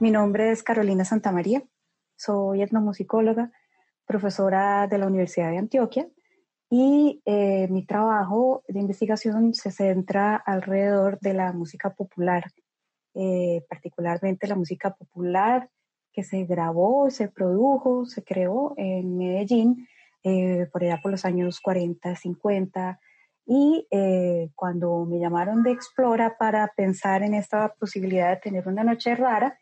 Mi nombre es Carolina Santamaría, soy etnomusicóloga, profesora de la Universidad de Antioquia y eh, mi trabajo de investigación se centra alrededor de la música popular, eh, particularmente la música popular que se grabó, se produjo, se creó en Medellín eh, por allá por los años 40, 50. Y cuando me llamaron de Explora para pensar en esta posibilidad de tener una noche rara,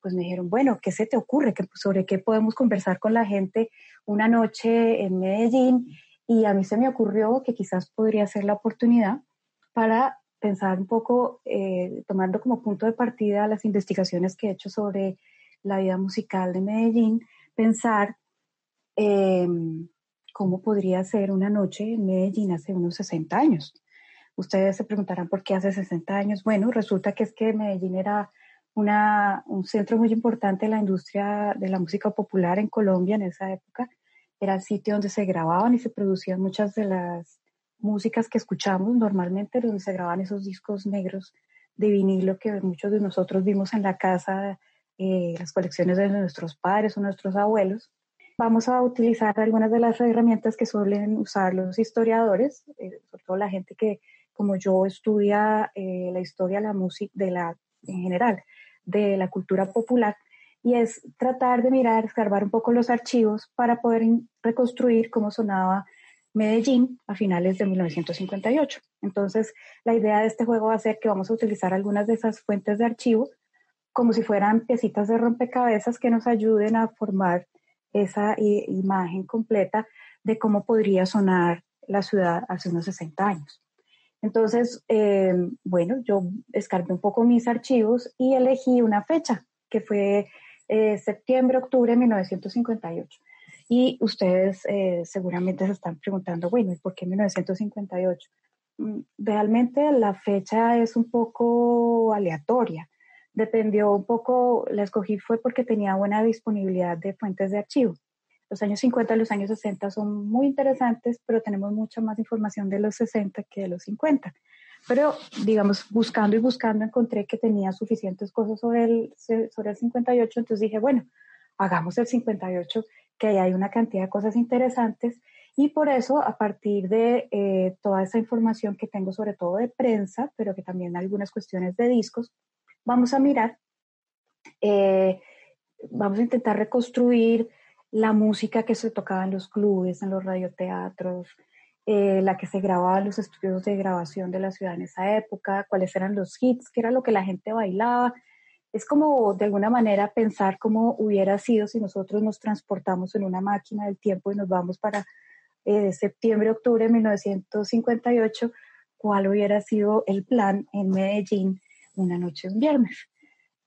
pues me dijeron, bueno, ¿qué se te ocurre? ¿Sobre qué podemos conversar con la gente una noche en Medellín y a mí se me ocurrió que quizás podría ser la oportunidad para pensar un poco, eh, tomando como punto de partida las investigaciones que he hecho sobre la vida musical de Medellín, pensar em, cómo podría ser una noche en Medellín hace unos 60 años. Ustedes se preguntarán por qué hace 60 años. Bueno, resulta que es que Medellín era un centro muy importante de la industria de la música popular en Colombia en esa época. Era el sitio donde se grababan y se producían muchas de las músicas que escuchamos normalmente, donde se grababan esos discos negros de vinilo que muchos de nosotros vimos en la casa, eh, las colecciones de nuestros padres o nuestros abuelos. Vamos a utilizar algunas de las herramientas que suelen usar los historiadores, eh, sobre todo la gente que, como yo, estudia eh, la historia la música de la en general de la cultura popular y es tratar de mirar, escarbar un poco los archivos para poder reconstruir cómo sonaba Medellín a finales de 1958. Entonces, la idea de este juego va a ser que vamos a utilizar algunas de esas fuentes de archivo como si fueran piecitas de rompecabezas que nos ayuden a formar esa imagen completa de cómo podría sonar la ciudad hace unos 60 años. Entonces, eh, bueno, yo escarpé un poco mis archivos y elegí una fecha, que fue eh, septiembre, octubre de 1958. Y ustedes eh, seguramente se están preguntando, bueno, ¿y por qué 1958? Mm, realmente la fecha es un poco aleatoria. Dependió un poco, la escogí fue porque tenía buena disponibilidad de fuentes de archivo. Los años 50 y los años 60 son muy interesantes, pero tenemos mucha más información de los 60 que de los 50. Pero, digamos, buscando y buscando encontré que tenía suficientes cosas sobre el, sobre el 58, entonces dije, bueno, hagamos el 58, que ahí hay una cantidad de cosas interesantes. Y por eso, a partir de eh, toda esa información que tengo, sobre todo de prensa, pero que también algunas cuestiones de discos, vamos a mirar, eh, vamos a intentar reconstruir la música que se tocaba en los clubes, en los radioteatros, eh, la que se grababa en los estudios de grabación de la ciudad en esa época, cuáles eran los hits, qué era lo que la gente bailaba. Es como de alguna manera pensar cómo hubiera sido si nosotros nos transportamos en una máquina del tiempo y nos vamos para eh, septiembre, octubre de 1958, cuál hubiera sido el plan en Medellín una noche un viernes.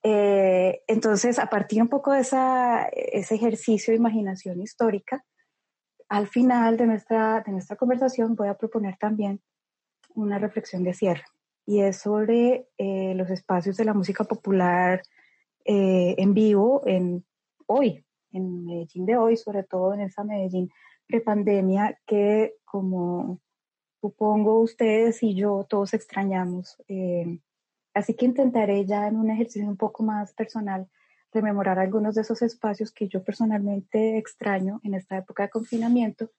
Eh, entonces, a partir un poco de esa, ese ejercicio de imaginación histórica, al final de nuestra, de nuestra conversación voy a proponer también una reflexión de cierre y es sobre eh, los espacios de la música popular eh, en vivo en hoy, en Medellín de hoy, sobre todo en esa Medellín prepandemia que como supongo ustedes y yo todos extrañamos. Así que intentaré ya en un ejercicio un poco más personal rememorar algunos de esos espacios que yo personalmente extraño en esta época de confinamiento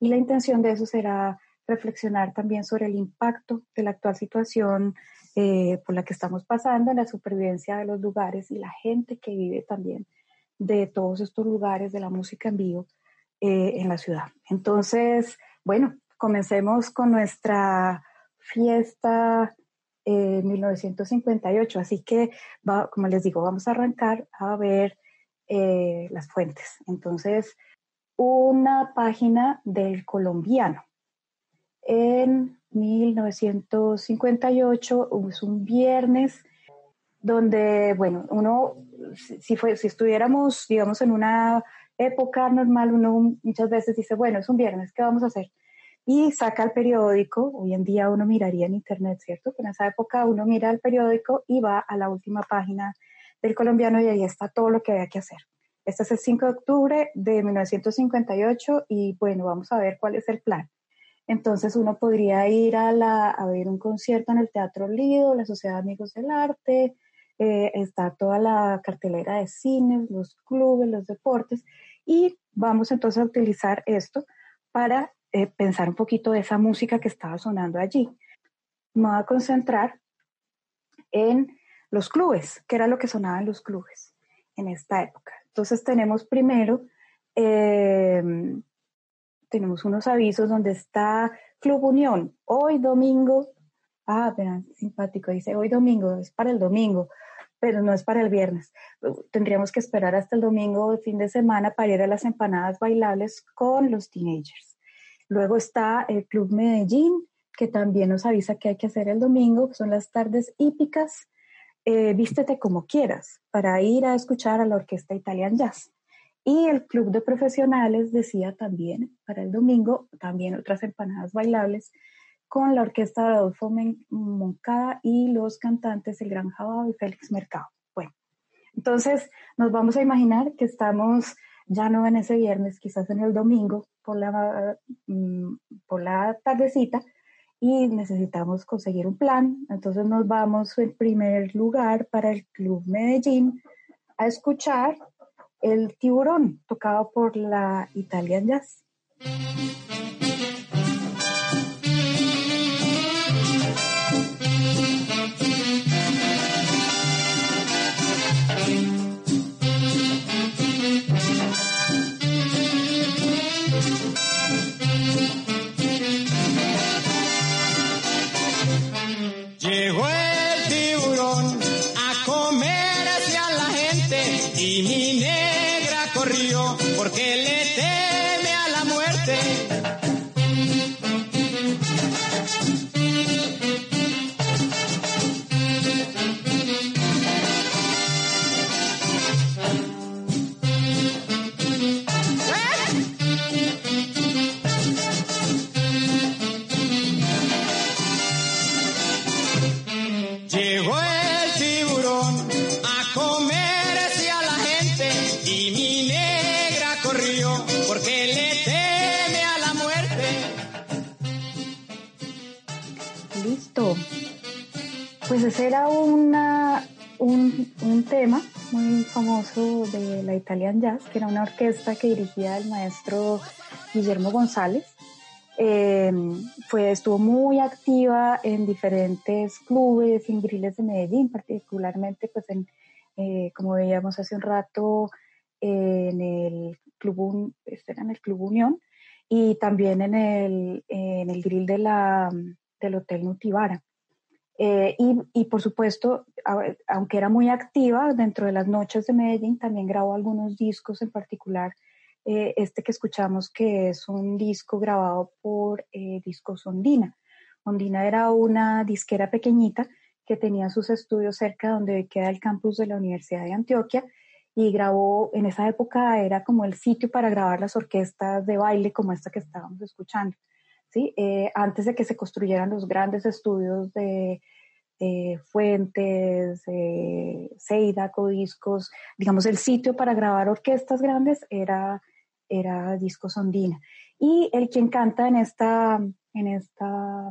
y la intención de eso será reflexionar también sobre el impacto de la actual situación eh, por la que estamos pasando en la supervivencia de los lugares y la gente que vive también de todos estos lugares de la música en vivo eh, en la ciudad. Entonces, bueno, comencemos con nuestra fiesta 1958. Así que, como les digo, vamos a arrancar a ver eh, las fuentes. Entonces, una página del colombiano. En 1958 es un viernes donde, bueno, uno, si, fue, si estuviéramos, digamos, en una época normal, uno muchas veces dice, bueno, es un viernes, ¿qué vamos a hacer? Y saca el periódico. Hoy en día uno miraría en internet, ¿cierto? Pero en esa época uno mira el periódico y va a la última página del colombiano y ahí está todo lo que había que hacer. Este es el 5 de octubre de 1958 y bueno, vamos a ver cuál es el plan. Entonces uno podría ir a, la, a ver un concierto en el Teatro Lido, la Sociedad de Amigos del Arte, eh, está toda la cartelera de cines, los clubes, los deportes, y vamos entonces a utilizar esto para eh, pensar un poquito de esa música que estaba sonando allí. Me voy a concentrar en los clubes, que era lo que sonaba en los clubes en esta época. Entonces tenemos primero, em, tenemos unos avisos donde está Club Unión, hoy domingo, ah, vean, simpático, dice hoy domingo, es para el domingo, pero no es para el viernes. Tendríamos que esperar hasta el domingo, el fin de semana, para ir a las empanadas bailables con los teenagers. Luego está el Club Medellín, que también nos avisa que hay que hacer el domingo, que son las tardes hípicas, eh, vístete como quieras, para ir a escuchar a la orquesta Italian Jazz. Y el Club de Profesionales decía también para el domingo, también otras empanadas bailables con la orquesta de Adolfo Moncada y los cantantes El Gran Jabado y Félix Mercado. Bueno, entonces nos vamos a imaginar que estamos ya no en ese viernes, quizás en el domingo por la, mm, por la tardecita y necesitamos conseguir un plan. Entonces nos vamos en primer lugar para el Club Medellín a escuchar el tiburón tocado por la Italian Jazz. Ese era una, un, tema muy famoso de la Italian Jazz, que era una orquesta que dirigía el maestro Guillermo González. Em, fue, estuvo muy activa en diferentes clubes y de Medellín, particularmente pues en, eh, como veíamos hace un rato, en el Club, este era en el Club Unión y también en el, en el grill de la, del Hotel Nutivara. Eh, y, por supuesto, aunque era muy activa dentro de las noches de Medellín, también grabó algunos discos, en particular eh, este que escuchamos, que es un disco grabado por eh, Discos Ondina. Ondina era una disquera pequeñita que tenía sus estudios cerca donde queda el campus de la Universidad de Antioquia y grabó, en esa época era como el sitio para grabar las orquestas de baile como esta que estábamos escuchando. Eh, antes de que se construyeran los grandes estudios de Fuentes, Seida, Codiscos, digamos, el sitio para grabar orquestas grandes era, era Discos Ondina. Y el quien canta en esta, en esta,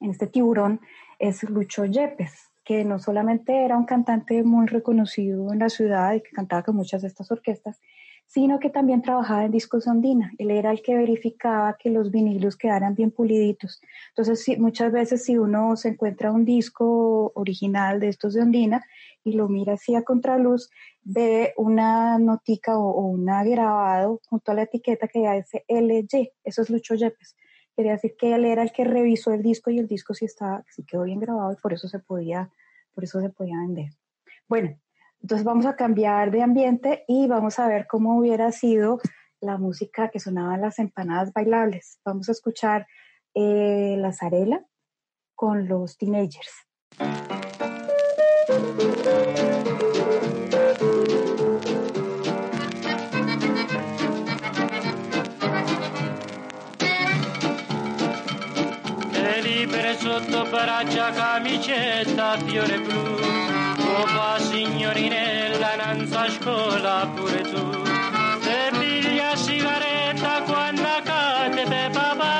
en este tiburón es Lucho Yepes, que no solamente era un cantante muy reconocido en la ciudad y que cantaba con muchas de estas orquestas, sino que también trabajaba en discos Ondina. Él era el que verificaba que los vinilos quedaran bien puliditos. Entonces, muchas veces si uno se encuentra un disco original de estos de Ondina y lo mira así a contraluz, ve una notica o, un grabado junto a la etiqueta que dice LY. Eso es Lucho Yepes. Quería decir que él era el que revisó el disco y el disco sí estaba, sí quedó bien grabado y por eso se podía, por eso se podía vender. Bueno, entonces vamos a cambiar de ambiente y vamos a ver cómo hubiera sido la música que sonaba en las empanadas bailables. Vamos a escuchar eh, La Zarela con los teenagers. sotto camicetta fiore blu Opa signorinella, nanza scuola pure tu. Se piglia sigaretta quando cade te papà,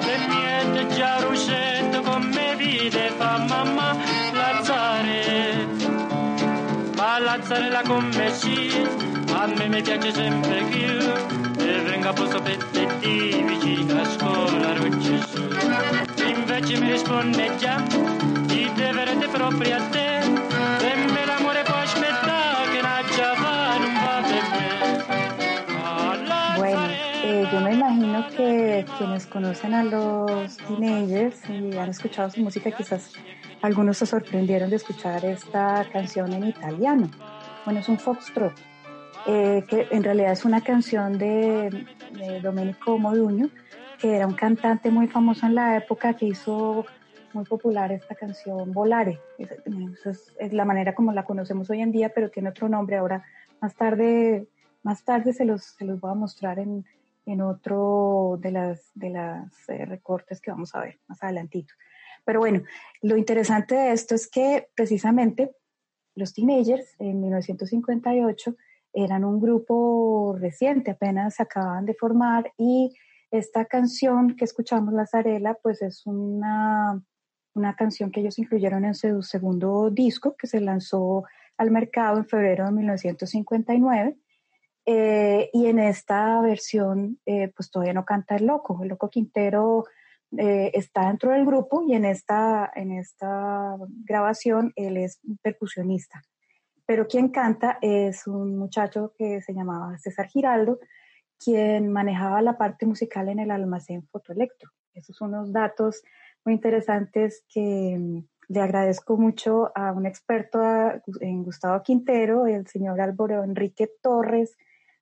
se niente già ruscetto come vide fa mamma, lazzare. bella come sì, a me mi piace sempre più, e venga posto per te vicino a scuola rocce su. Invece mi risponde già, te, me. Bueno, eh, yo me imagino que quienes conocen a los teenagers y han escuchado su música quizás algunos se sorprendieron de escuchar esta canción en italiano. Bueno, es un foxtrot, eh, que en realidad es una canción de, Domenico Modugno, que era un cantante muy famoso en la época que hizo muy popular esta canción Volare. Es, es, la manera como la conocemos hoy en día, pero tiene otro nombre. Ahora, más tarde, más tarde se los, se los voy a mostrar en, en otro de las, de las eh, recortes que vamos a ver más adelantito. Pero bueno, lo interesante de esto es que precisamente los teenagers en 1958 eran un grupo reciente, apenas se acababan de formar y esta canción que escuchamos, La Zarela, pues es una, una canción que ellos incluyeron en su segundo disco que se lanzó al mercado en febrero de 1959. Eh, y en esta versión, eh, pues todavía no canta el loco. El loco Quintero eh, está dentro del grupo y en esta, en esta grabación él es percusionista. Pero quien canta es un muchacho que se llamaba César Giraldo, quien manejaba la parte musical en el almacén Fotoelectro. Esos son unos datos muy interesantes que mm, le agradezco mucho a un experto en Gustavo Quintero, el señor Álvaro Enrique Torres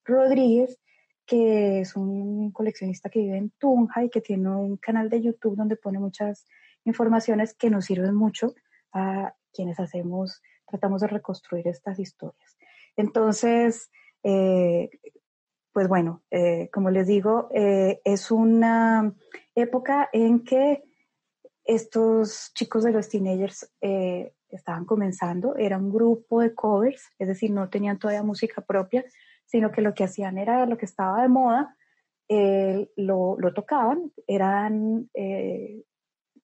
Rodríguez, que es un coleccionista que vive en Tunja y que tiene un canal de YouTube donde pone muchas informaciones que nos sirven mucho a quienes hacemos, tratamos de reconstruir estas historias. Entonces, eh, pues bueno, eh, como les digo, eh, es una época en que estos chicos de los teenagers estaban comenzando, era un grupo de covers, es decir, no tenían todavía música propia, sino que lo que hacían era lo que estaba de moda, eh, lo, tocaban, eran, eh,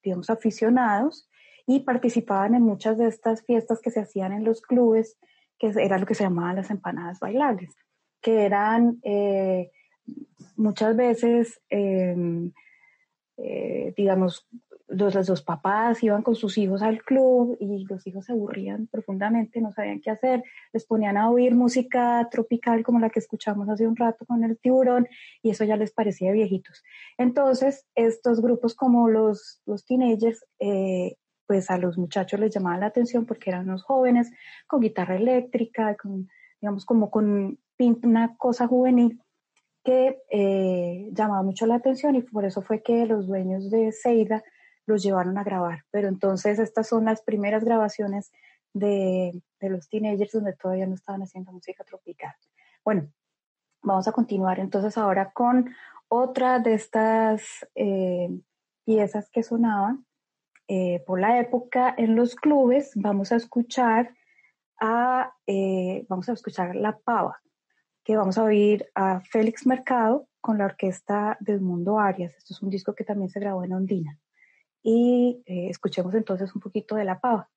digamos, aficionados y participaban en muchas de estas fiestas que se hacían en los clubes, que era lo que se llamaban las empanadas bailables, que eran eh, muchas veces, em, digamos, los, los papás iban con sus hijos al club y los hijos se aburrían profundamente, no sabían qué hacer, les ponían a oír música tropical como la que escuchamos hace un rato con el tiburón y eso ya les parecía viejitos. Entonces, estos grupos como los, los teenagers, eh, pues a los muchachos les llamaba la atención porque eran unos jóvenes con guitarra eléctrica, con, digamos, como con una cosa juvenil que eh, llamaba mucho la atención y por eso fue que los dueños de Seida los llevaron a grabar. Pero entonces estas son las primeras grabaciones de, los teenagers donde todavía no estaban haciendo música tropical. Bueno, vamos a continuar entonces ahora con otra de estas eh, piezas que sonaban eh, por la época en los clubes. Vamos a escuchar a, eh, vamos a escuchar La Pava, que vamos a oír a Félix Mercado con la orquesta del Mundo Arias. Esto es un disco que también se grabó en Ondina y eh, escuchemos entonces un poquito de la pava.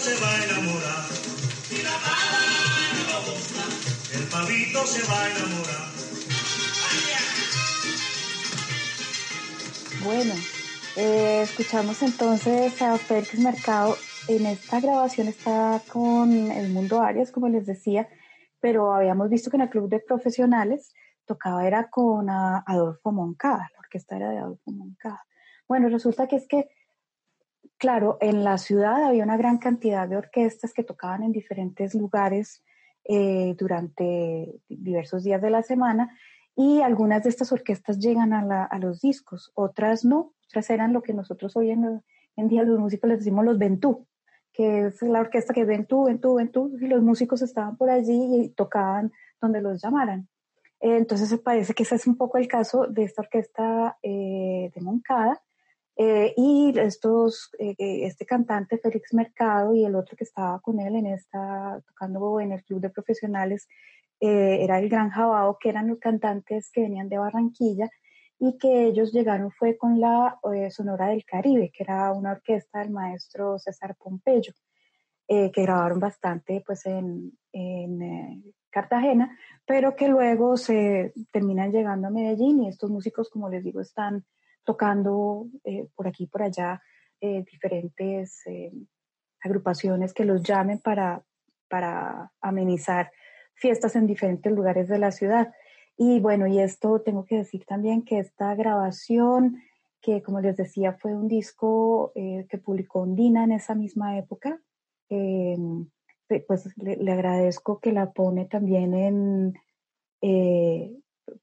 Se va a enamorar. Si la pava no lo busca, el pavito se va a enamorar. Bueno, eh, escuchamos entonces a Félix Mercado. En esta grabación está con El Mundo Arias, como les decía, pero habíamos visto que en el club de profesionales tocaba era con Adolfo Moncada, la orquesta era de Adolfo Moncada. Bueno, resulta que es que, claro, en la ciudad había una gran cantidad de orquestas que tocaban en diferentes lugares eh, durante diversos días de la semana y algunas de estas orquestas llegan a, los discos, otras no, otras eran lo que nosotros hoy en, día los músicos les decimos los Ventú, que es la orquesta que Ventú, Ventú, Ventú, y los músicos estaban por allí y tocaban donde los llamaran. entonces parece que ese es un poco el caso de esta orquesta de Moncada, eh, y estos, eh, este cantante Félix Mercado y el otro que estaba con él en esta, tocando en el club de profesionales, eh, era el Gran Jabao, que eran los cantantes que venían de Barranquilla y que ellos llegaron fue con la Sonora del Caribe, que era una orquesta del maestro César Pompeyo, que grabaron bastante pues en, en Cartagena, pero que luego se terminan llegando a Medellín y estos músicos, como les digo, están tocando eh, por aquí y por allá eh, diferentes eh, agrupaciones que los llamen para, para amenizar fiestas en diferentes lugares de la ciudad. Y bueno, y esto tengo que decir también que esta grabación, que como les decía fue un disco que publicó Ondina en esa misma época, pues le, agradezco que la pone también en,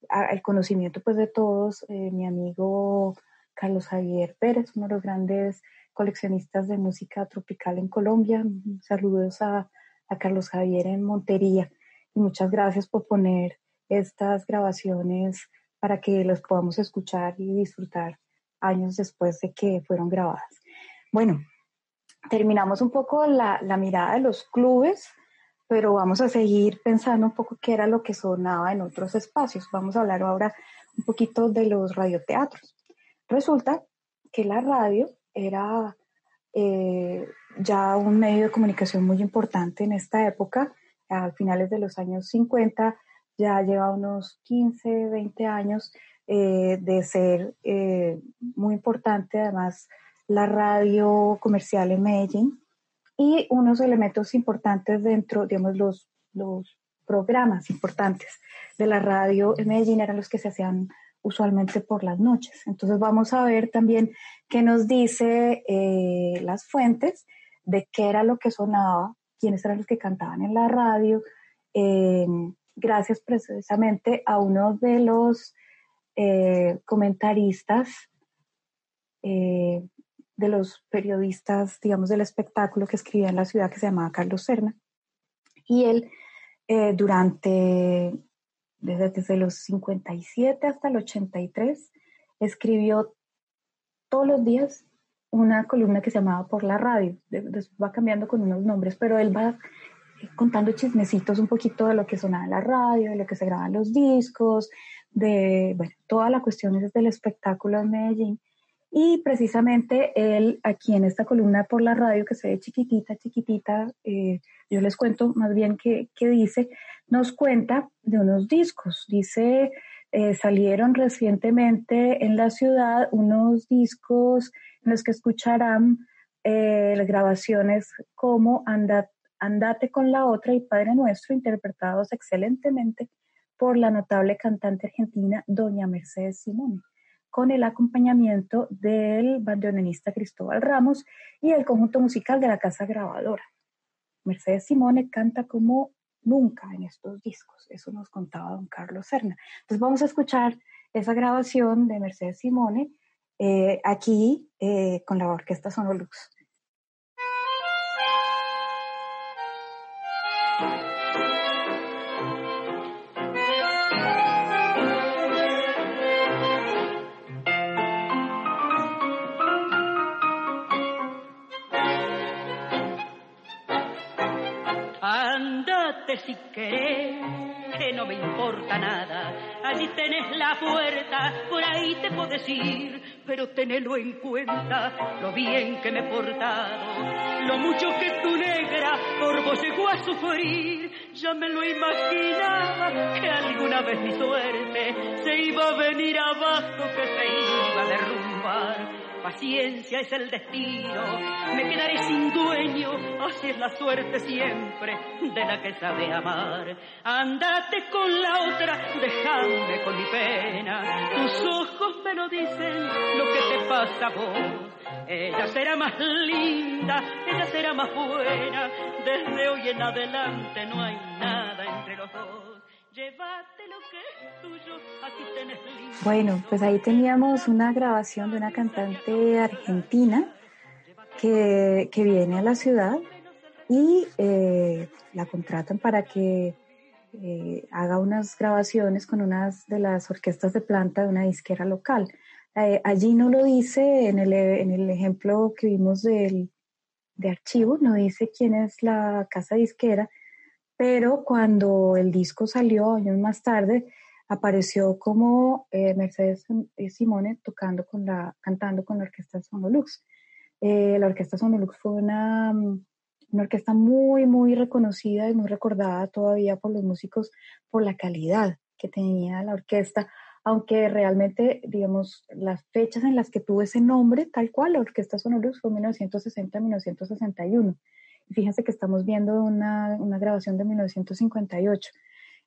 al conocimiento pues de todos, eh, mi amigo Carlos Javier Pérez, uno de los grandes coleccionistas de música tropical en Colombia. Saludos a, a Carlos Javier en Montería y muchas gracias por poner estas grabaciones para que las podamos escuchar y disfrutar años después de que fueron grabadas. Bueno, terminamos un poco la, la mirada de los clubes pero vamos a seguir pensando un poco qué era lo que sonaba en otros espacios. Vamos a hablar ahora un poquito de los radioteatros. Resulta que la radio era eh, ya un medio de comunicación muy importante en esta época, a finales de los años 50, ya lleva unos 15, 20 años eh, de ser eh, muy importante, además la radio comercial en Medellín y unos elementos importantes dentro, digamos, los, los programas importantes de la radio en Medellín eran los que se hacían usualmente por las noches. Entonces vamos a ver también qué nos dice eh, las fuentes de qué era lo que sonaba, quiénes eran los que cantaban en la radio, eh, gracias precisamente a uno de los eh, comentaristas de los periodistas, digamos, del espectáculo que escribía en la ciudad que se llamaba Carlos Serna. Y él, eh, durante, desde, los 57 hasta el 83, escribió todos los días una columna que se llamaba Por la Radio. Después va cambiando con unos nombres, pero él va contando chismecitos un poquito de lo que sonaba en la radio, de lo que se graban los discos, de, bueno, toda la cuestión desde el espectáculo en Medellín. Y precisamente él, aquí en esta columna por la radio, que se ve chiquitita, chiquitita, eh, yo les cuento más bien qué dice, nos cuenta de unos discos. Dice, eh, salieron recientemente en la ciudad unos discos en los que escucharán eh, grabaciones como Andate con la otra y Padre Nuestro, interpretados excelentemente por la notable cantante argentina Doña Mercedes Simón con el acompañamiento del bandoneonista Cristóbal Ramos y el conjunto musical de la Casa Grabadora. Mercedes Simone canta como nunca en estos discos, eso nos contaba don Carlos Serna. Entonces vamos a escuchar esa grabación de Mercedes Simone eh, aquí eh, con la Orquesta Sonolux. Si querés, que no me importa nada. Allí tenés la puerta, por ahí te puedes ir, pero tenelo en cuenta lo bien que me he portado, lo mucho que tu negra por vos llegó a sufrir. Ya me lo imaginaba que alguna vez mi suerte se iba a venir abajo, que se iba a derrumbar paciencia es el destino, me quedaré sin dueño, así es la suerte siempre de la que sabe amar. Andate con la otra, déjame con mi pena, tus ojos me lo dicen, lo que te pasa a vos Ella será más linda, ella será más buena. Desde hoy en adelante no hay nada entre los dos. Bueno, pues ahí teníamos una grabación de una cantante argentina que, que viene a la ciudad y eh, la contratan para que eh, haga unas grabaciones con unas de las orquestas de planta de una disquera local. Eh, allí no lo dice en el, en el ejemplo que vimos del, de archivo, no dice quién es la casa disquera, pero cuando el disco salió años más tarde, apareció como Mercedes Simone tocando con la, cantando con la orquesta Sonolux. Eh, la orquesta Sonolux fue una, una orquesta muy, muy reconocida y muy recordada todavía por los músicos por la calidad que tenía la orquesta, aunque realmente, digamos, las fechas en las que tuvo ese nombre, tal cual, la Orquesta Sonolux fue 1960-1961. Fíjense que estamos viendo una, una, grabación de 1958.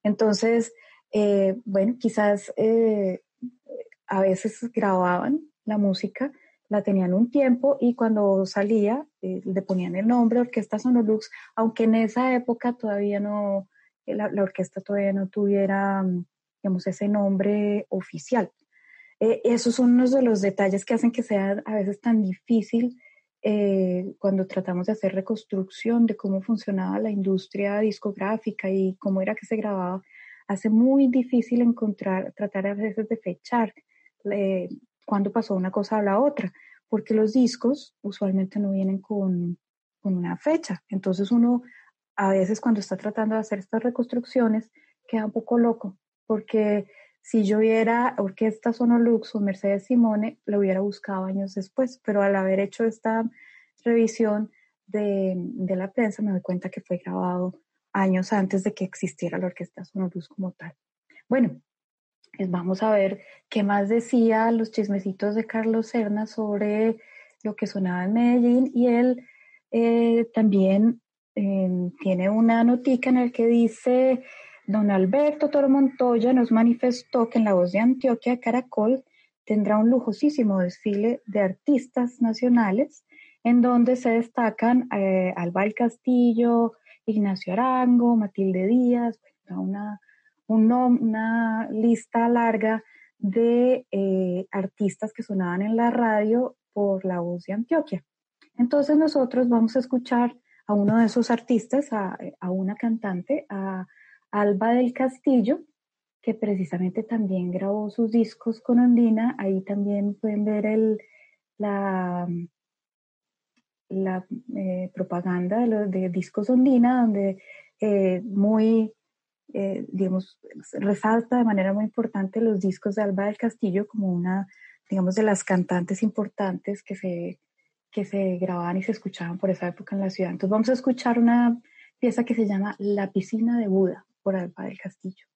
Entonces, eh, bueno, quizás eh, a veces grababan la música la tenían un tiempo y cuando salía eh, le ponían el nombre Orquesta Sonolux, aunque en esa época todavía no, eh, la, orquesta todavía no tuviera, digamos, ese nombre oficial. Esos son unos de los detalles que hacen que sea a veces tan difícil cuando tratamos de hacer reconstrucción de cómo funcionaba la industria discográfica y cómo era que se grababa. Hace muy difícil encontrar, tratar a veces de fechar cuándo pasó una cosa a la otra, porque los discos usualmente no vienen con, con una fecha. Entonces uno a veces cuando está tratando de hacer estas reconstrucciones queda un poco loco, porque si yo viera Orquesta Sonolux o Mercedes Simone, lo hubiera buscado años después, pero al haber hecho esta revisión de, de, la prensa me doy cuenta que fue grabado años antes de que existiera la Orquesta Sonolux como tal. Bueno, pues vamos a ver qué más decía los chismecitos de Carlos Serna sobre lo que sonaba en Medellín y él eh, también em, tiene una notica en la que dice, don Alberto Toro Montoya nos manifestó que en la voz de Antioquia Caracol tendrá un lujosísimo desfile de artistas nacionales en donde se destacan eh, Alba Castillo, Ignacio Arango, Matilde Díaz, una una lista larga de eh, artistas que sonaban en la radio por la voz de Antioquia. Entonces nosotros vamos a escuchar a uno de esos artistas, a, una cantante, a Alba del Castillo, que precisamente también grabó sus discos con Ondina. Ahí también pueden ver el, la, eh, propaganda de, los, de discos Ondina, donde eh, muy eh, digamos, resalta de manera muy importante los discos de Alba del Castillo como una, digamos, de las cantantes importantes que se, que se grababan y se escuchaban por esa época en la ciudad. Entonces vamos a escuchar una pieza que se llama La piscina de Buda por Alba del Castillo.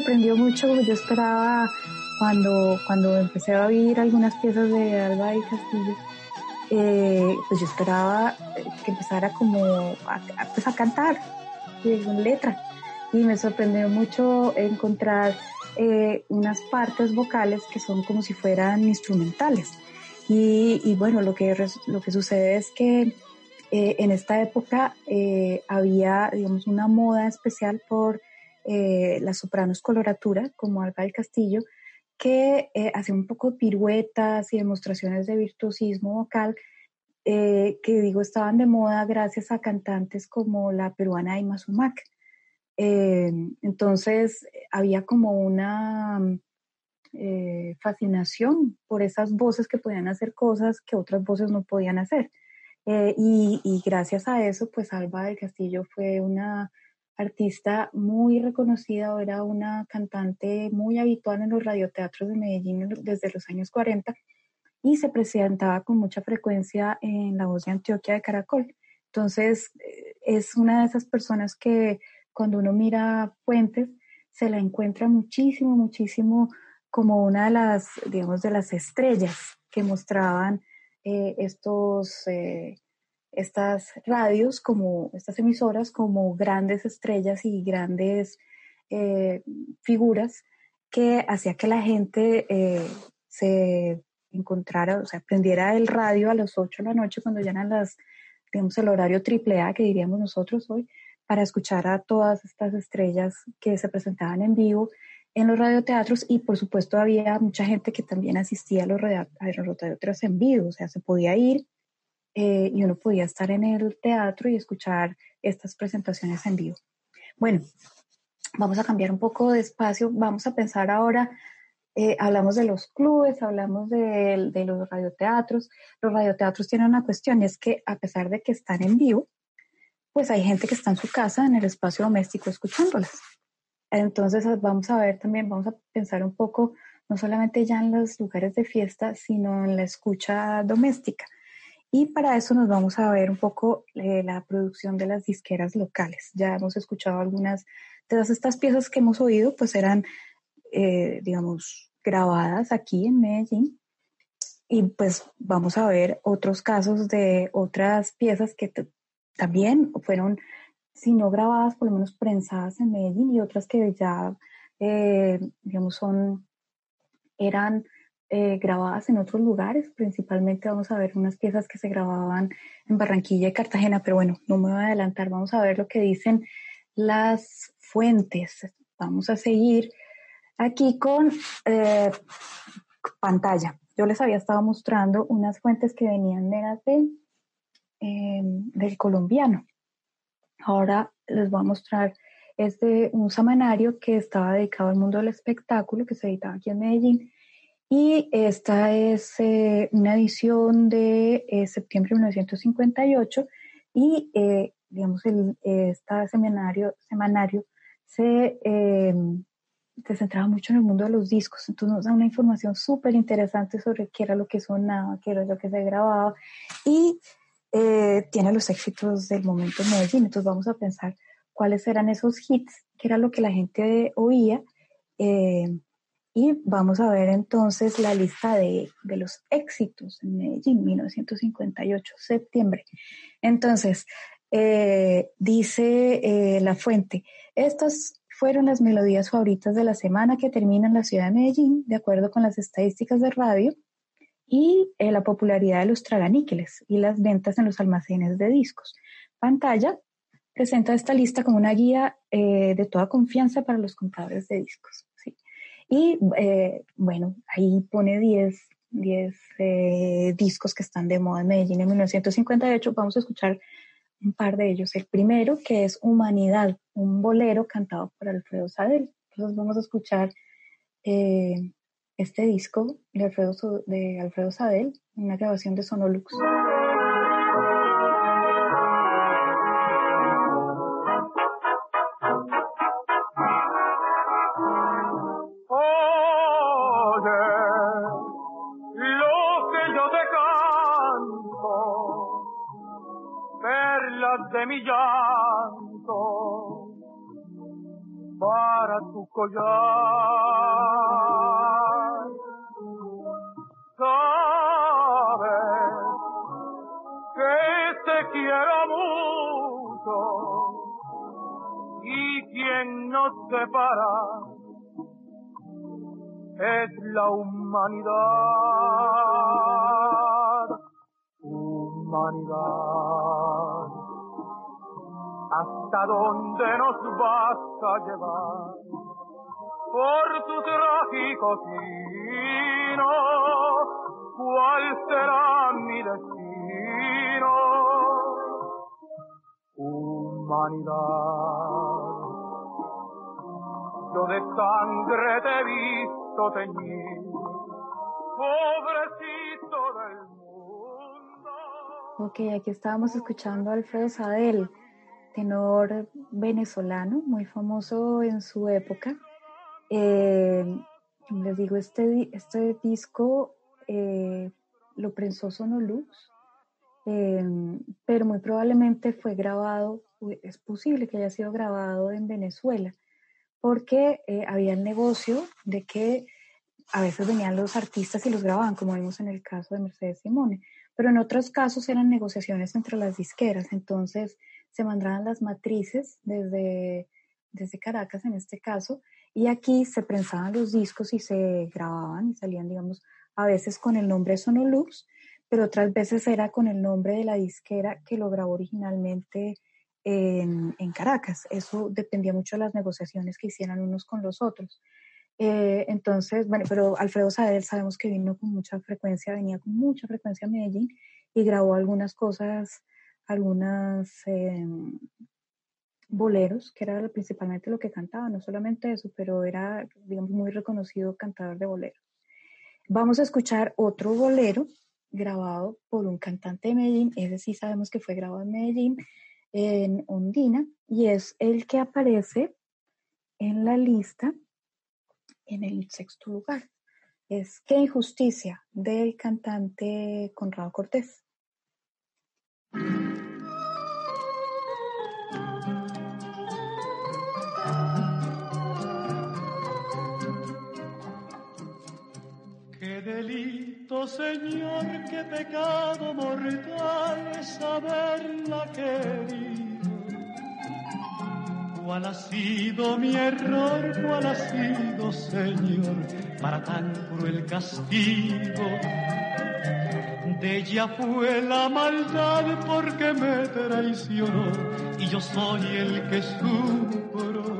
Sorprendió mucho, yo esperaba cuando, cuando empecé a oír algunas piezas de Alba y Castillo, eh, pues yo esperaba que empezara como a, pues a cantar con letra y me sorprendió mucho encontrar eh, unas partes vocales que son como si fueran instrumentales. Y, y bueno, lo que, lo que sucede es que eh, en esta época eh, había, digamos, una moda especial por eh, las sopranos coloratura, como Alba del Castillo, que hacía un poco piruetas y demostraciones de virtuosismo vocal, que digo, estaban de moda gracias a cantantes como la peruana Ima Sumac. entonces, había como una fascinación por esas voces que podían hacer cosas que otras voces no podían hacer. Eh, y, gracias a eso, pues Alba del Castillo fue una artista muy reconocida, era una cantante muy habitual en los radioteatros de Medellín desde los años 40 y se presentaba con mucha frecuencia en La Voz de Antioquia de Caracol. Entonces, eh, es una de esas personas que cuando uno mira Fuentes, se la encuentra muchísimo, muchísimo como una de las, digamos, de las estrellas que mostraban eh, estos, eh, estas radios, como estas emisoras, como grandes estrellas y grandes eh, figuras que hacía que la gente se encontrara, o sea, prendiera el radio a las 8 de la noche cuando ya eran las, digamos, el horario triple A que diríamos nosotros hoy, para escuchar a todas estas estrellas que se presentaban en vivo en los radioteatros. Y por supuesto había mucha gente que también asistía a los, radioteatros en vivo, o sea, se podía ir eh, y uno podía estar en el teatro y escuchar estas presentaciones en vivo. Bueno, vamos a cambiar un poco de espacio, vamos a pensar ahora, eh, hablamos de los clubes, hablamos de, de los radioteatros, los radioteatros tienen una cuestión y es que a pesar de que están en vivo, pues hay gente que está en su casa, en el espacio doméstico, escuchándolas. Entonces vamos a ver también, vamos a pensar un poco, no solamente ya en los lugares de fiesta, sino en la escucha doméstica. Y para eso nos vamos a ver un poco eh, la producción de las disqueras locales. Ya hemos escuchado algunas de todas estas piezas que hemos oído, pues eran, eh, digamos, grabadas aquí en Medellín. Y pues vamos a ver otros casos de otras piezas que también fueron sino grabadas, por lo menos prensadas en Medellín y otras que ya, eh, digamos, son, eran eh, grabadas en otros lugares. Principalmente vamos a ver unas piezas que se grababan en Barranquilla y Cartagena, pero bueno, no me voy a adelantar, vamos a ver lo que dicen las fuentes. Vamos a seguir aquí con eh, pantalla. Yo les había estado mostrando unas fuentes que venían de, del colombiano. Ahora les voy a mostrar este un semanario que estaba dedicado al mundo del espectáculo, que se editaba aquí en Medellín. Y esta es eh, una edición de eh, septiembre de 1958 y, eh, digamos, el, este semanario, semanario se, se, centraba mucho en el mundo de los discos. Entonces nos da una información súper interesante sobre qué era lo que sonaba, qué era lo que se grababa. Y tiene los éxitos del momento en Medellín. Entonces vamos a pensar cuáles eran esos hits, qué era lo que la gente oía. Y vamos a ver entonces la lista de, de, los éxitos en Medellín, 1958, septiembre. Entonces, eh, dice la fuente, estas fueron las melodías favoritas de la semana que termina en la ciudad de Medellín, de acuerdo con las estadísticas de radio y eh, la popularidad de los traganíqueles y las ventas en los almacenes de discos. Pantalla presenta esta lista como una guía eh, de toda confianza para los compradores de discos. Y eh, bueno, ahí pone 10, 10 discos que están de moda en Medellín en 1958. Vamos a escuchar un par de ellos. El primero, que es Humanidad, un bolero cantado por Alfredo Sadel. Entonces vamos a escuchar este disco de Alfredo, de Alfredo Sadel, una grabación de Sonolux. De mi llanto collar. Sabes que te quiero mucho y quien nos separa es la humanidad. Humanidad. ¿Hasta dónde nos vas a llevar? por tu trágico sino, ¿cuál será mi destino? Humanidad, yo de sangre te he visto teñir, pobrecito del mundo. Ok, aquí estábamos escuchando a Alfredo Sadel, tenor venezolano, muy famoso en su época. Eh, les digo, este, este disco eh, lo prensó Sonolux, eh, pero muy probablemente fue grabado, es posible que haya sido grabado en Venezuela, porque había el negocio de que a veces venían los artistas y los grababan, como vimos en el caso de Mercedes Simone, pero en otros casos eran negociaciones entre las disqueras, entonces se mandaban las matrices desde, desde Caracas en este caso, y aquí se prensaban los discos y se grababan y salían, digamos, a veces con el nombre Sonolux, pero otras veces era con el nombre de la disquera que lo grabó originalmente en, Caracas. Eso dependía mucho de las negociaciones que hicieran unos con los otros. Eh, entonces, bueno, pero Alfredo Sadel sabemos que vino con mucha frecuencia, venía con mucha frecuencia a Medellín y grabó algunas cosas, algunas em, boleros, que era principalmente lo que cantaba, no solamente eso, pero era, digamos, muy reconocido cantador de boleros. Vamos a escuchar otro bolero grabado por un cantante de Medellín, ese sí sabemos que fue grabado en Medellín, en Ondina, y es el que aparece en la lista en el sexto lugar. Es Qué injusticia del cantante Conrado Cortés. Delito, Señor, qué pecado mortal es haberla querido. ¿Cuál ha sido mi error? ¿Cuál ha sido, Señor, para tan cruel castigo? De ella fue la maldad porque me traicionó y yo soy el que sufro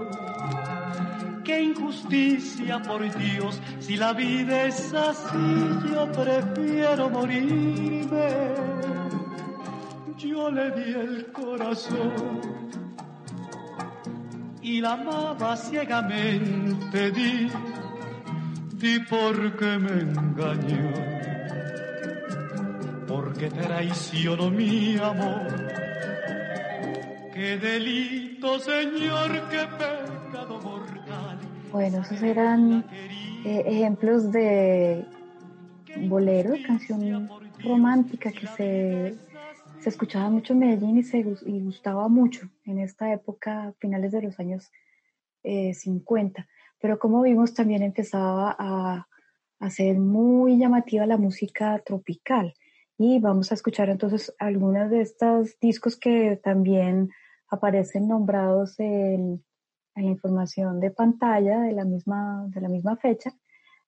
injusticia, por Dios, si la vida es así, yo prefiero morirme. Yo le di el corazón y la amaba ciegamente, di, di porque me engañó, porque traicionó mi amor. Qué delito, Señor, qué mortal bueno, esos eran eh, ejemplos de bolero, canción romántica que se, se, escuchaba mucho en Medellín y, se, y gustaba mucho en esta época, finales de los años 50. Eh, Pero como vimos, también empezaba a, a ser muy llamativa la música tropical. Y vamos a escuchar entonces algunos de estos discos que también aparecen nombrados en la información de pantalla de la misma, de la misma fecha.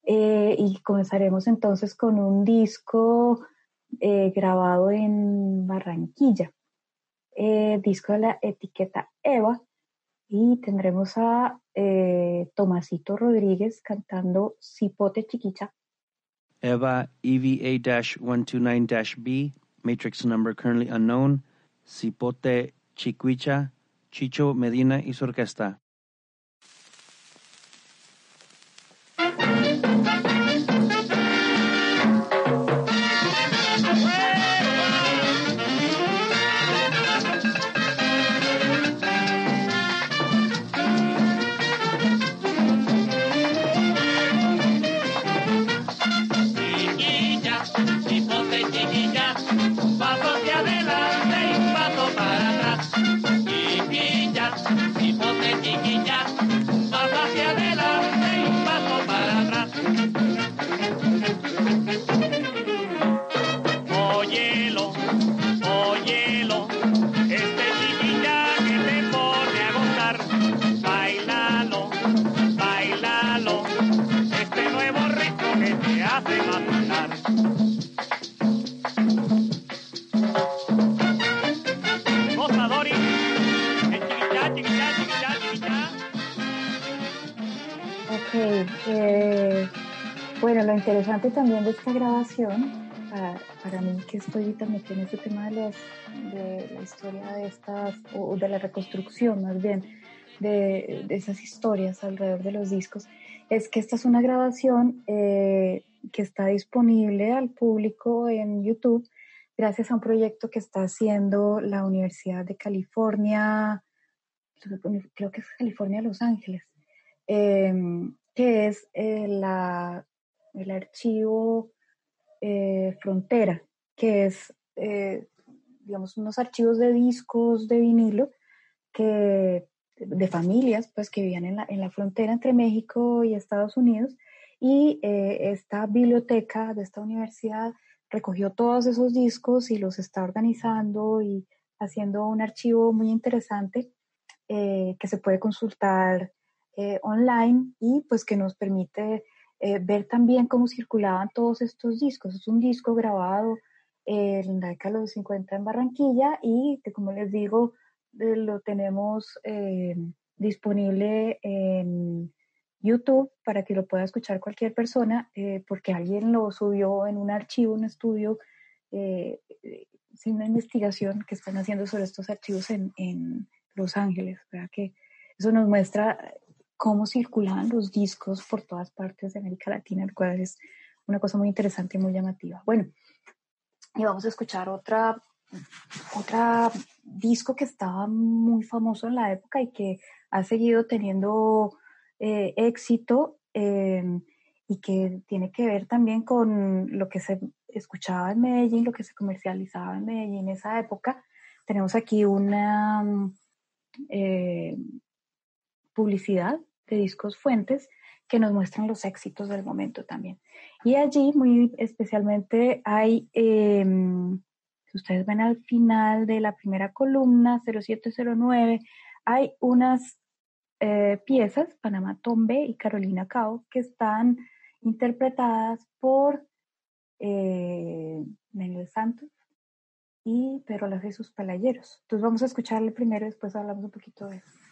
Eh, y comenzaremos entonces con un disco eh, grabado en Barranquilla, eh, disco de la etiqueta Eva, y tendremos a Tomasito Rodríguez cantando Cipote Chiquicha. Eva EVA-129-B, matrix number currently unknown, Cipote Chiquicha, Chicho Medina y su orquesta. Bueno, lo interesante también de esta grabación, para, mí que estoy también en este tema de, de la historia de estas, o de la reconstrucción más bien, de, esas historias alrededor de los discos, es que esta es una grabación eh, que está disponible al público en YouTube gracias a un proyecto que está haciendo la Universidad de California, creo que es California Los Ángeles, em, que es eh, la, el archivo eh, Frontera, que es, eh, digamos, unos archivos de discos de vinilo que de familias pues que vivían en la, en la frontera entre México y Estados Unidos. Y esta biblioteca de esta universidad recogió todos esos discos y los está organizando y haciendo un archivo muy interesante eh, que se puede consultar eh, online y pues que nos permite eh, ver también cómo circulaban todos estos discos. Es un disco grabado en la década de los 50 en Barranquilla y que como les digo lo tenemos disponible en YouTube para que lo pueda escuchar cualquier persona, eh, porque alguien lo subió en un archivo, un estudio, eh, sin una investigación que están haciendo sobre estos archivos en, en Los Ángeles, ¿verdad? Que eso nos muestra cómo circulan los discos por todas partes de América Latina, lo cual es una cosa muy interesante y muy llamativa. Bueno, y vamos a escuchar otra, otra disco que estaba muy famoso en la época y que ha seguido teniendo eh, éxito em, y que tiene que ver también con lo que se escuchaba en Medellín, lo que se comercializaba en Medellín en esa época. Tenemos aquí una eh, publicidad de discos fuentes que nos muestran los éxitos del momento también. Y allí, muy especialmente, hay, em, si ustedes ven al final de la primera columna, 0709, hay unas eh, piezas, Panamá Tombe y Carolina Cao, que están interpretadas por eh, Santos y Pedro sus Palayeros. Entonces vamos a escucharle primero después hablamos un poquito de eso.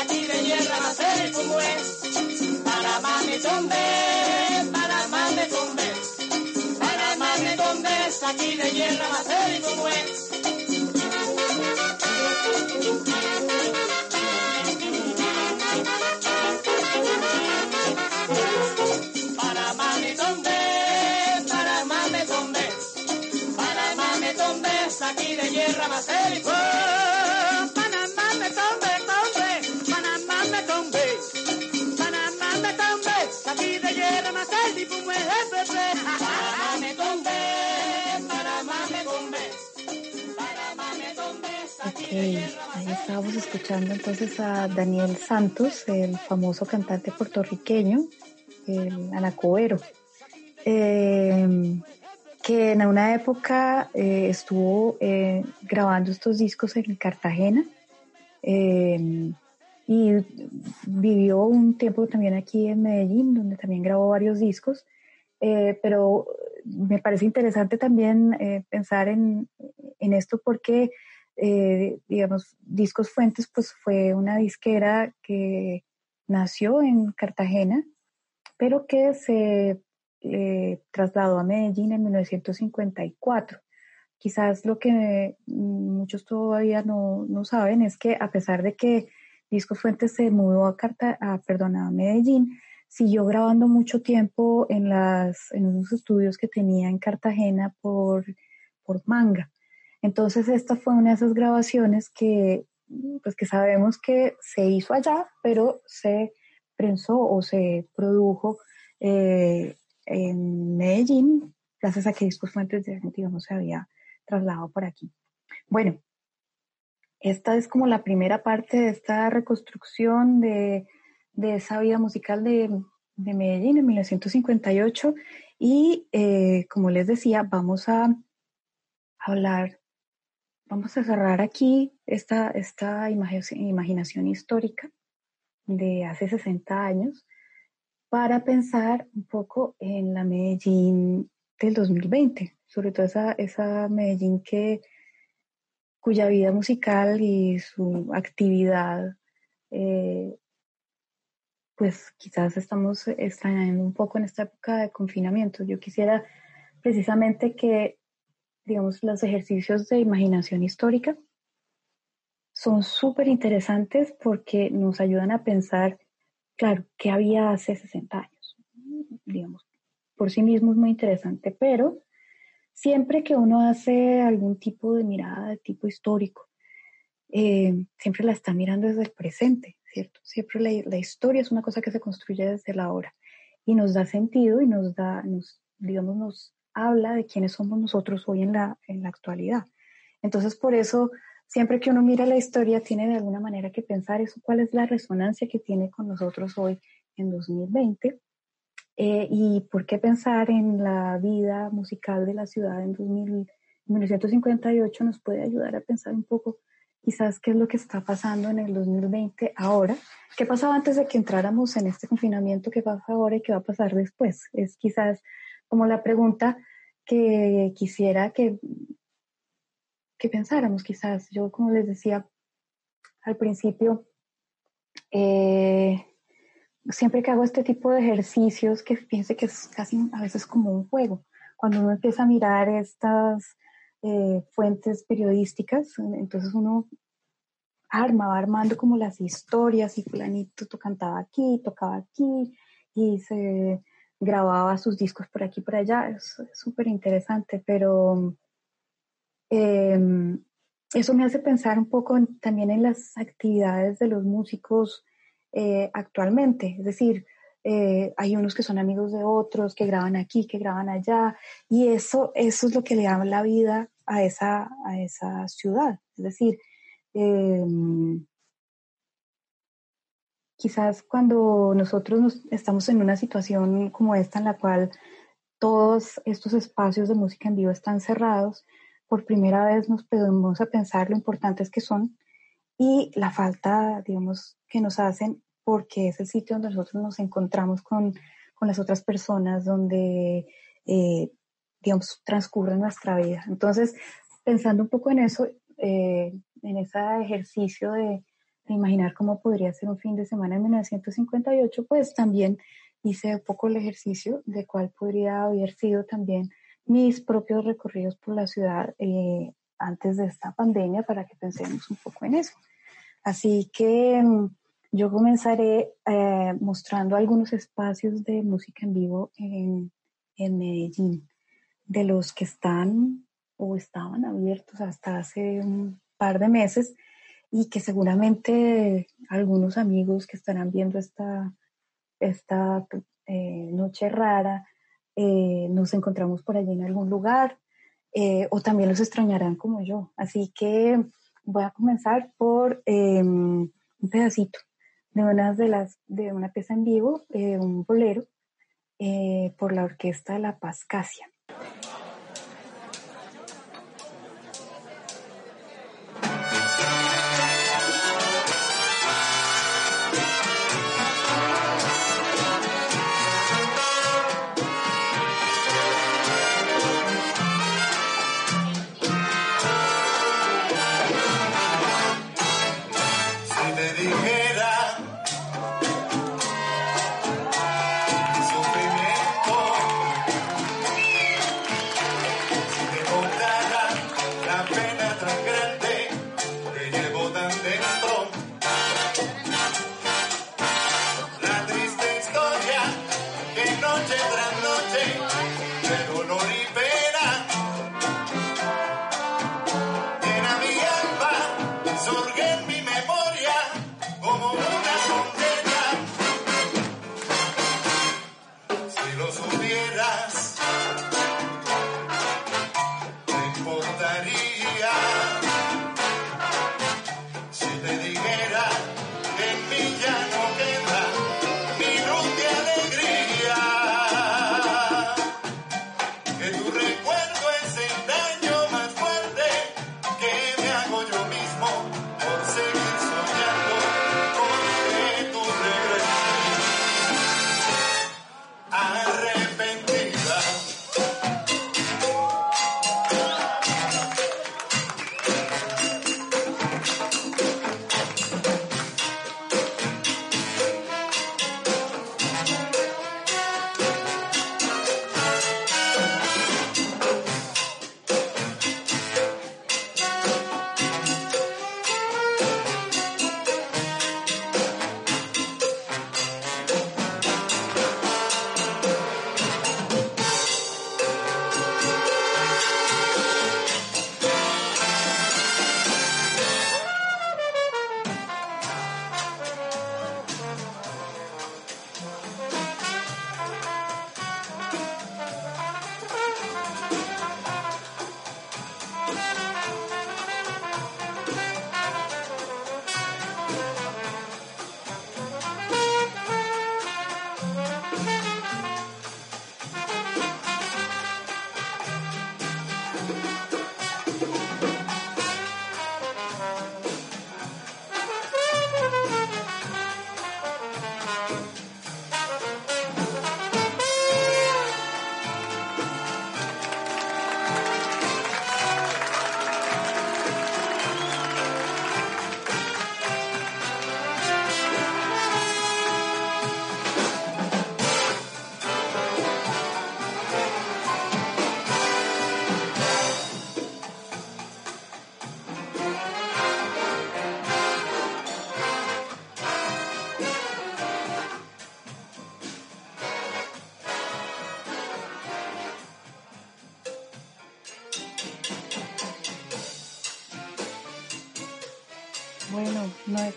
aquí de hierra va a ser como es. Panamá me tumbé, Panamá me tumbé. Panamá me tumbé, aquí de hierra va a ser como es. aquí de hierra va a Ahí estábamos escuchando entonces a Daniel Santos, el famoso cantante puertorriqueño, el anacoero. Eh, que en una época eh, estuvo eh, grabando estos discos en Cartagena eh, y vivió un tiempo también aquí en Medellín, donde también grabó varios discos, pero me parece interesante también pensar en, en, esto porque, digamos, Discos Fuentes pues fue una disquera que nació en Cartagena, pero que se eh, trasladó a Medellín en 1954. Quizás lo que muchos todavía no, no, saben es que a pesar de que Disco Fuentes se mudó a, Carta, a, perdón, a Medellín, siguió grabando mucho tiempo en, las, en unos estudios que tenía en Cartagena por, por manga. Entonces esta fue una de esas grabaciones que, pues que sabemos que se hizo allá, pero se prensó o se produjo eh, en Medellín, gracias a que Discos Fuentes no se había trasladado por aquí. Bueno, esta es como la primera parte de esta reconstrucción de, de esa vida musical de, de Medellín en 1958 y eh, como les decía, vamos a hablar, vamos a cerrar aquí esta, esta imaginación histórica de hace 60 años para pensar un poco en la Medellín del 2020, sobre todo esa, esa Medellín que, cuya vida musical y su actividad, eh, pues quizás estamos extrañando un poco en esta época de confinamiento. Yo quisiera precisamente que, digamos, los ejercicios de imaginación histórica son súper interesantes porque nos ayudan a pensar, claro, qué había hace 60 años. Digamos, por sí mismo es muy interesante, pero siempre que uno hace algún tipo de mirada de tipo histórico, eh, siempre la está mirando desde el presente, ¿cierto? Siempre la, historia es una cosa que se construye desde la hora y nos da sentido y nos da, nos, digamos, nos habla de quiénes somos nosotros hoy en la, en la actualidad. Entonces, por eso, siempre que uno mira la historia, tiene de alguna manera que pensar eso, cuál es la resonancia que tiene con nosotros hoy en 2020 eh, ¿Y por qué pensar en la vida musical de la ciudad en 1958 nos puede ayudar a pensar un poco quizás qué es lo que está pasando en el 2020 ahora? ¿Qué pasaba antes de que entráramos en este confinamiento? ¿Qué pasa ahora y qué va a pasar después? Es quizás como la pregunta que quisiera que, que pensáramos quizás. Yo, como les decía al principio, eh, siempre que hago este tipo de ejercicios, que piense que es casi a veces como un juego, cuando uno empieza a mirar estas eh, fuentes periodísticas, entonces uno arma, va armando como las historias y fulanito cantaba aquí, tocaba aquí y se grababa sus discos por aquí por allá, es súper interesante, pero em, eso me hace pensar un poco también en las actividades de los músicos eh, actualmente. Es decir, eh, hay unos que son amigos de otros, que graban aquí, que graban allá, y eso, eso es lo que le da la vida a esa, a esa ciudad. Es decir, em, quizás cuando nosotros estamos en una situación como esta en la cual todos estos espacios de música en vivo están cerrados, por primera vez nos podemos a pensar lo importantes que son y la falta, digamos, que nos hacen porque es el sitio donde nosotros nos encontramos con, con las otras personas, donde, eh, digamos, transcurre nuestra vida. Entonces, pensando un poco en eso, eh, en ese ejercicio de, de, imaginar cómo podría ser un fin de semana en 1958, pues también hice un poco el ejercicio de cuál podría haber sido también mis propios recorridos por la ciudad eh, antes de esta pandemia para que pensemos un poco en eso. Así que mm, yo comenzaré eh, mostrando algunos espacios de música en vivo en, en, Medellín, de los que están o estaban abiertos hasta hace un par de meses y que seguramente algunos amigos que estarán viendo esta, esta eh, noche rara eh, nos encontramos por allí en algún lugar o también los extrañarán como yo. Así que voy a comenzar por un pedacito de una de las de una pieza en vivo, eh, un bolero eh, por la orquesta de La Pascasia.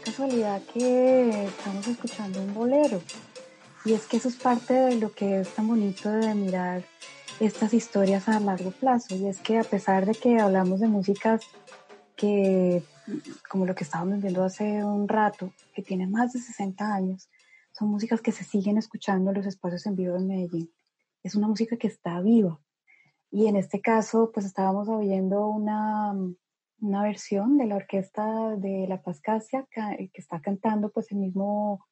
Casualidad que estamos escuchando un bolero. Y es que eso es parte de lo que es tan bonito de mirar estas historias a largo plazo. Y es que a pesar de que hablamos de músicas que, como lo que estábamos viendo hace un rato, que tienen más de 60 años, son músicas que se siguen escuchando en los espacios en vivo de Medellín. Es una música que está viva. Y en este caso, pues estábamos oyendo una, una versión de la orquesta de La Pascasia que está cantando pues el mismo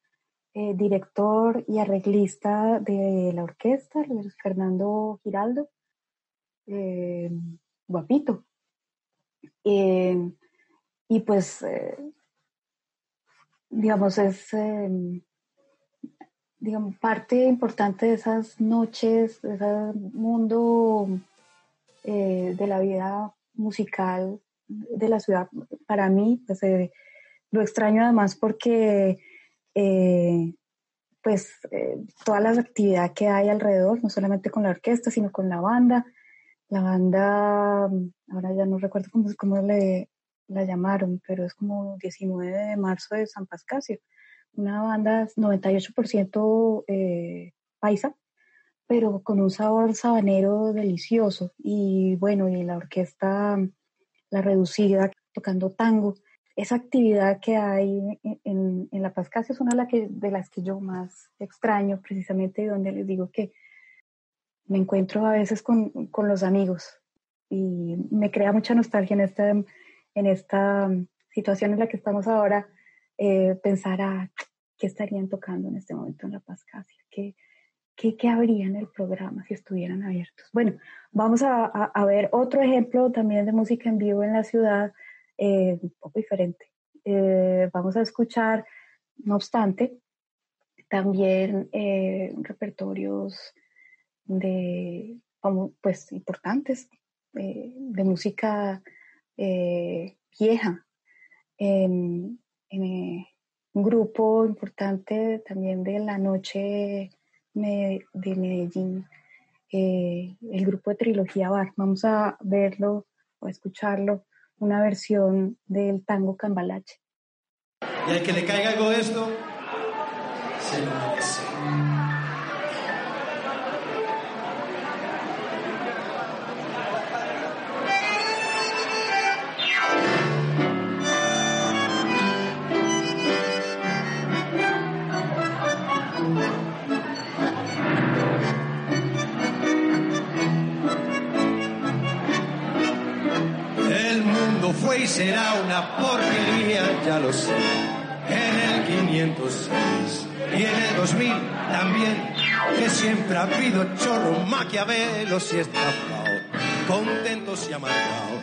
eh, director y arreglista de la orquesta, Fernando Giraldo, eh, guapito. Eh, y pues, digamos, es digamos, parte importante de esas noches, de ese mundo de la vida musical de la ciudad, para mí, pues lo extraño además porque eh, pues eh, toda la actividad que hay alrededor, no solamente con la orquesta, sino con la banda. La banda, ahora ya no recuerdo cómo, cómo le, la llamaron, pero es como 19 de marzo de San Pascasio. Una banda 98% eh, paisa, pero con un sabor sabanero delicioso. Y bueno, y la orquesta la reducida, tocando tango. Esa actividad que hay en, en, La Pascasia es una de, las que yo más extraño, precisamente donde les digo que me encuentro a veces con, con los amigos y me crea mucha nostalgia en esta, en esta situación en la que estamos ahora, eh, pensar a ah, qué estarían tocando en este momento en La Pascasia, qué, ¿qué, qué habría en el programa si estuvieran abiertos? Bueno, vamos a, a, ver otro ejemplo también de música en vivo en la ciudad, eh, un poco diferente. Eh, vamos a escuchar, no obstante, también eh, repertorios de, pues, importantes de música vieja. Un grupo importante también de la noche de Medellín, eh, el grupo de Trilogía Bar. Vamos a verlo o escucharlo, una versión del tango Cambalache. Y al que le caiga algo de esto, se lo será una porquería, ya lo sé. En el 506 y en el 2000 también, que siempre ha habido chorro, maquiavelos y estafado, contentos y amargados,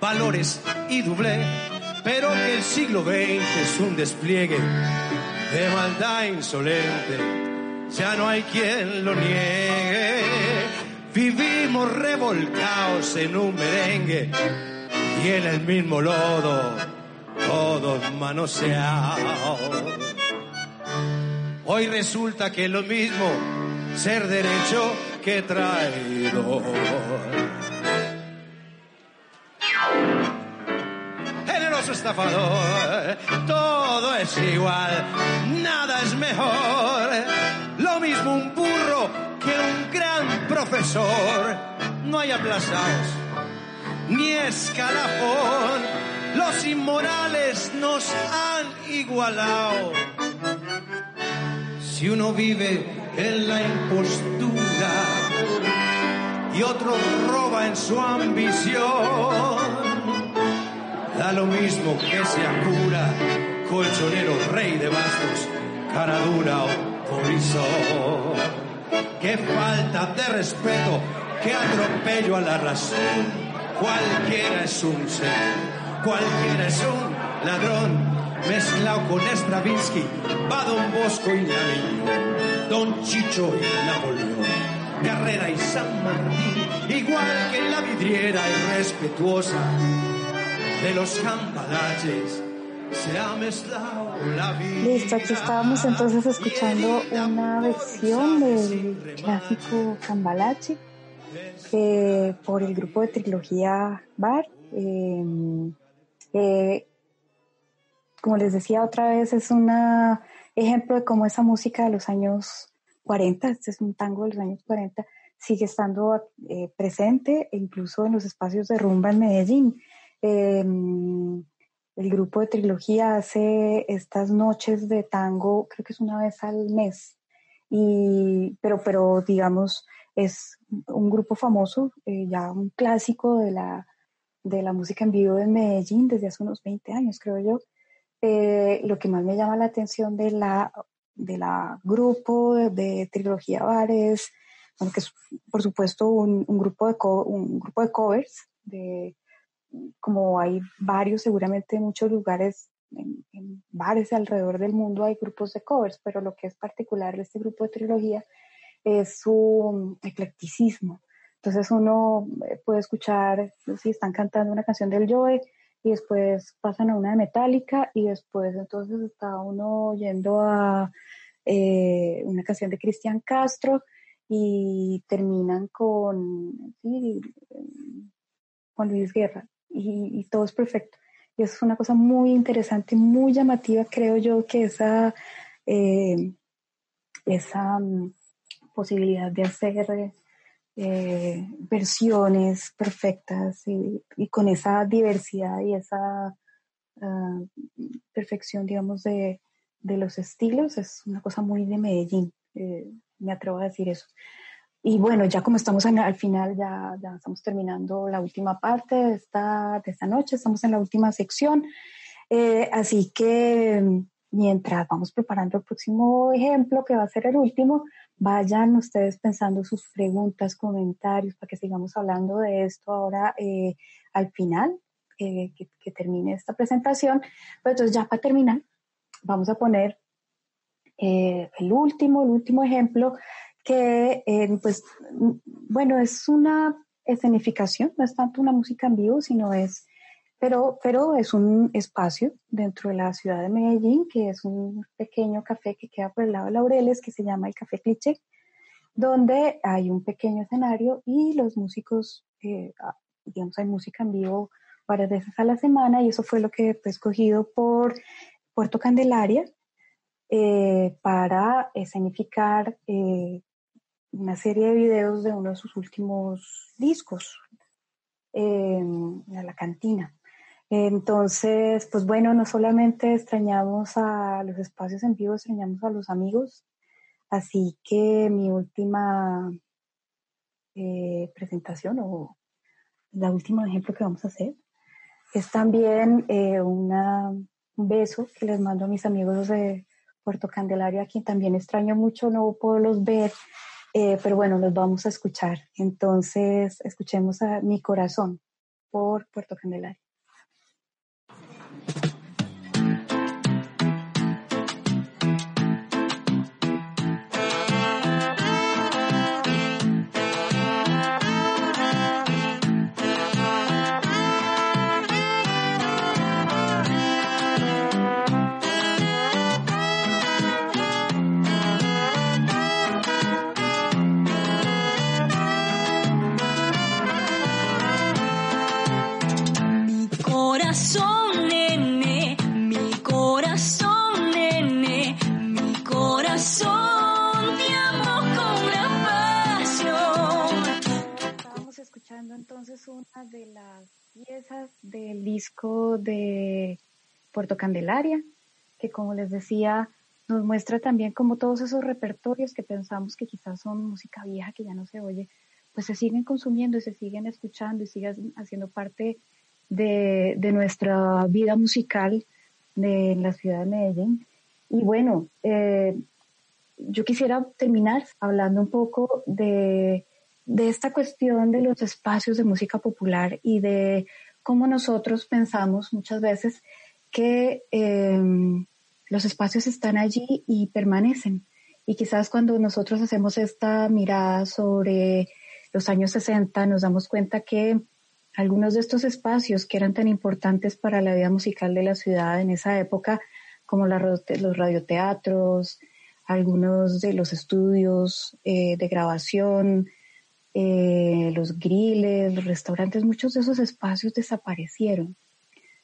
valores y doble, pero que el siglo XX es un despliegue de maldad insolente, ya no hay quien lo niegue. Vivimos revolcados en un merengue y en el mismo lodo, todos manoseados. Hoy resulta que es lo mismo ser derecho que traidor. Generoso estafador, todo es igual, nada es mejor. Lo mismo un burro que un gran profesor. No hay aplazados ni escalafón. Los inmorales nos han igualado. Si uno vive en la impostura y otro roba en su ambición. Da lo mismo que sea cura, colchonero, rey de bastos, cara dura o polizón. Qué falta de respeto, qué atropello a la razón. Cualquiera es un ser, cualquiera es un ladrón mezclado con Stravinsky, va Don Bosco y Nariño, Don Chicho y Napoleón, Carrera y San Martín, igual que la vidriera irrespetuosa de los cambalaches. Se ha mezclado la vida. Listo, aquí estábamos entonces escuchando una versión del clásico Cambalache por el grupo de trilogía Bar. Eh, eh, como les decía otra vez, es un ejemplo de cómo esa música de los años 40, este es un tango de los años 40, sigue estando eh, presente e incluso en los espacios de rumba en Medellín. Em, el grupo de trilogía hace estas noches de tango, creo que es una vez al mes, y, pero, pero digamos, es un grupo famoso, eh, ya un clásico de la, de la música en vivo en Medellín desde hace unos 20 años, creo yo. Eh, lo que más me llama la atención de la, de la grupo de, Trilogía Bares, que es por supuesto un, grupo, de un grupo de covers, de, como hay varios, seguramente en muchos lugares, en, en, bares alrededor del mundo hay grupos de covers, pero lo que es particular de este grupo de trilogía es su eclecticismo. Entonces uno puede escuchar, si están cantando una canción del Joe, y después pasan a una de Metallica y después entonces está uno yendo a eh, una canción de Cristian Castro y terminan con, con Luis Guerra y, todo es perfecto. Y eso es una cosa muy interesante, muy llamativa, creo yo, que esa, eh, esa mm, posibilidad de hacer eh, versiones perfectas y, con esa diversidad y esa ah, perfección, digamos, de, de, los estilos, es una cosa muy de Medellín, eh, me atrevo a decir eso. Y bueno, ya como estamos al final, ya, ya, estamos terminando la última parte de esta, de esta noche, estamos en la última sección, eh, así que mientras vamos preparando el próximo ejemplo, que va a ser el último, vayan ustedes pensando sus preguntas, comentarios, para que sigamos hablando de esto ahora eh, al final, eh, que, termine esta presentación. Pero entonces ya para terminar, vamos a poner eh, el último, el último ejemplo, que pues, bueno, es una escenificación, no es tanto una música en vivo, sino es pero, pero es un espacio dentro de la ciudad de Medellín, que es un pequeño café que queda por el lado de Laureles, que se llama el Café Cliché, donde hay un pequeño escenario y los músicos, eh, ah, digamos, hay música en vivo varias veces a la semana y eso fue lo que fue escogido por Puerto Candelaria eh, para escenificar eh, una serie de videos de uno de sus últimos discos, La Cantina. Entonces, pues bueno, no solamente extrañamos a los espacios en vivo, extrañamos a los amigos. Así que mi última eh, presentación o la última ejemplo que vamos a hacer es también eh, una, un beso que les mando a mis amigos de Puerto Candelaria, a quien también extraño mucho, no puedo ver, eh, pero bueno, los vamos a escuchar. Entonces, escuchemos a Mi Corazón por Puerto Candelaria. Puerto Candelaria, que como les decía, nos muestra también como todos esos repertorios que pensamos que quizás son música vieja que ya no se oye, pues se siguen consumiendo y se siguen escuchando y siguen haciendo parte de, de nuestra vida musical de la ciudad de Medellín. Y bueno, eh, yo quisiera terminar hablando un poco de, de esta cuestión de los espacios de música popular y de cómo nosotros pensamos muchas veces que eh, los espacios están allí y permanecen. Y quizás cuando nosotros hacemos esta mirada sobre los años 60, nos damos cuenta que algunos de estos espacios que eran tan importantes para la vida musical de la ciudad en esa época, como los radioteatros, algunos de los estudios eh, de grabación, eh, los griles, los restaurantes, muchos de esos espacios desaparecieron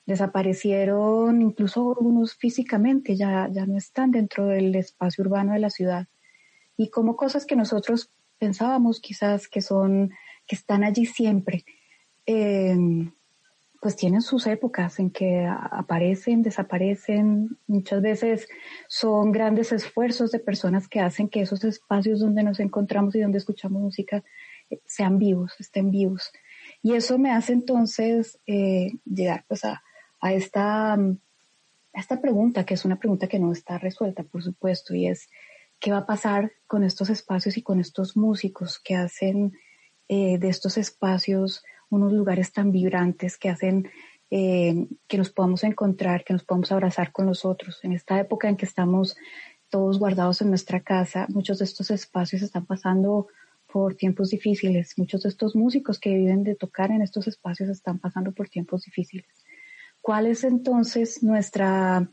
desaparecieron incluso algunos físicamente, ya, ya no están dentro del espacio urbano de la ciudad. Y como cosas que nosotros pensábamos quizás que son, que están allí siempre, eh, pues tienen sus épocas en que aparecen, desaparecen, muchas veces son grandes esfuerzos de personas que hacen que esos espacios donde nos encontramos y donde escuchamos música eh, sean vivos, estén vivos. Y eso me hace entonces eh, llegar pues a, a esta, esta pregunta, que es una pregunta que no está resuelta, por supuesto, y es, ¿qué va a pasar con estos espacios y con estos músicos que hacen eh, de estos espacios unos lugares tan vibrantes, que hacen eh, que nos podamos encontrar, que nos podamos abrazar con los otros? En esta época en que estamos todos guardados en nuestra casa, muchos de estos espacios están pasando por tiempos difíciles. Muchos de estos músicos que viven de tocar en estos espacios están pasando por tiempos difíciles. ¿Cuál es entonces nuestra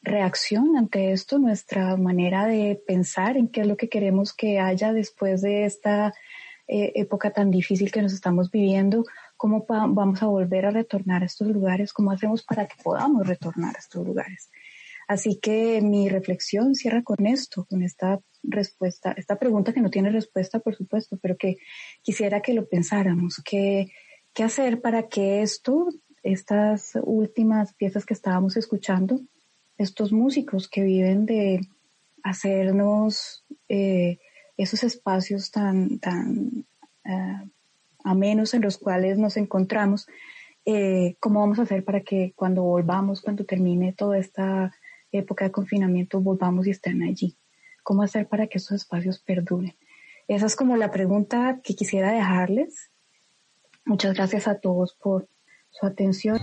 reacción ante esto, nuestra manera de pensar en qué es lo que queremos que haya después de esta eh, época tan difícil que nos estamos viviendo? ¿Cómo vamos a volver a retornar a estos lugares? ¿Cómo hacemos para que podamos retornar a estos lugares? Así que mi reflexión cierra con esto, con esta respuesta, esta pregunta que no tiene respuesta, por supuesto, pero que quisiera que lo pensáramos, qué hacer para que esto estas últimas piezas que estábamos escuchando, estos músicos que viven de hacernos eh, esos espacios tan, tan uh, amenos en los cuales nos encontramos, eh, cómo vamos a hacer para que cuando volvamos, cuando termine toda esta época de confinamiento, volvamos y estén allí. ¿Cómo hacer para que esos espacios perduren? Esa es como la pregunta que quisiera dejarles. Muchas gracias a todos por su atención.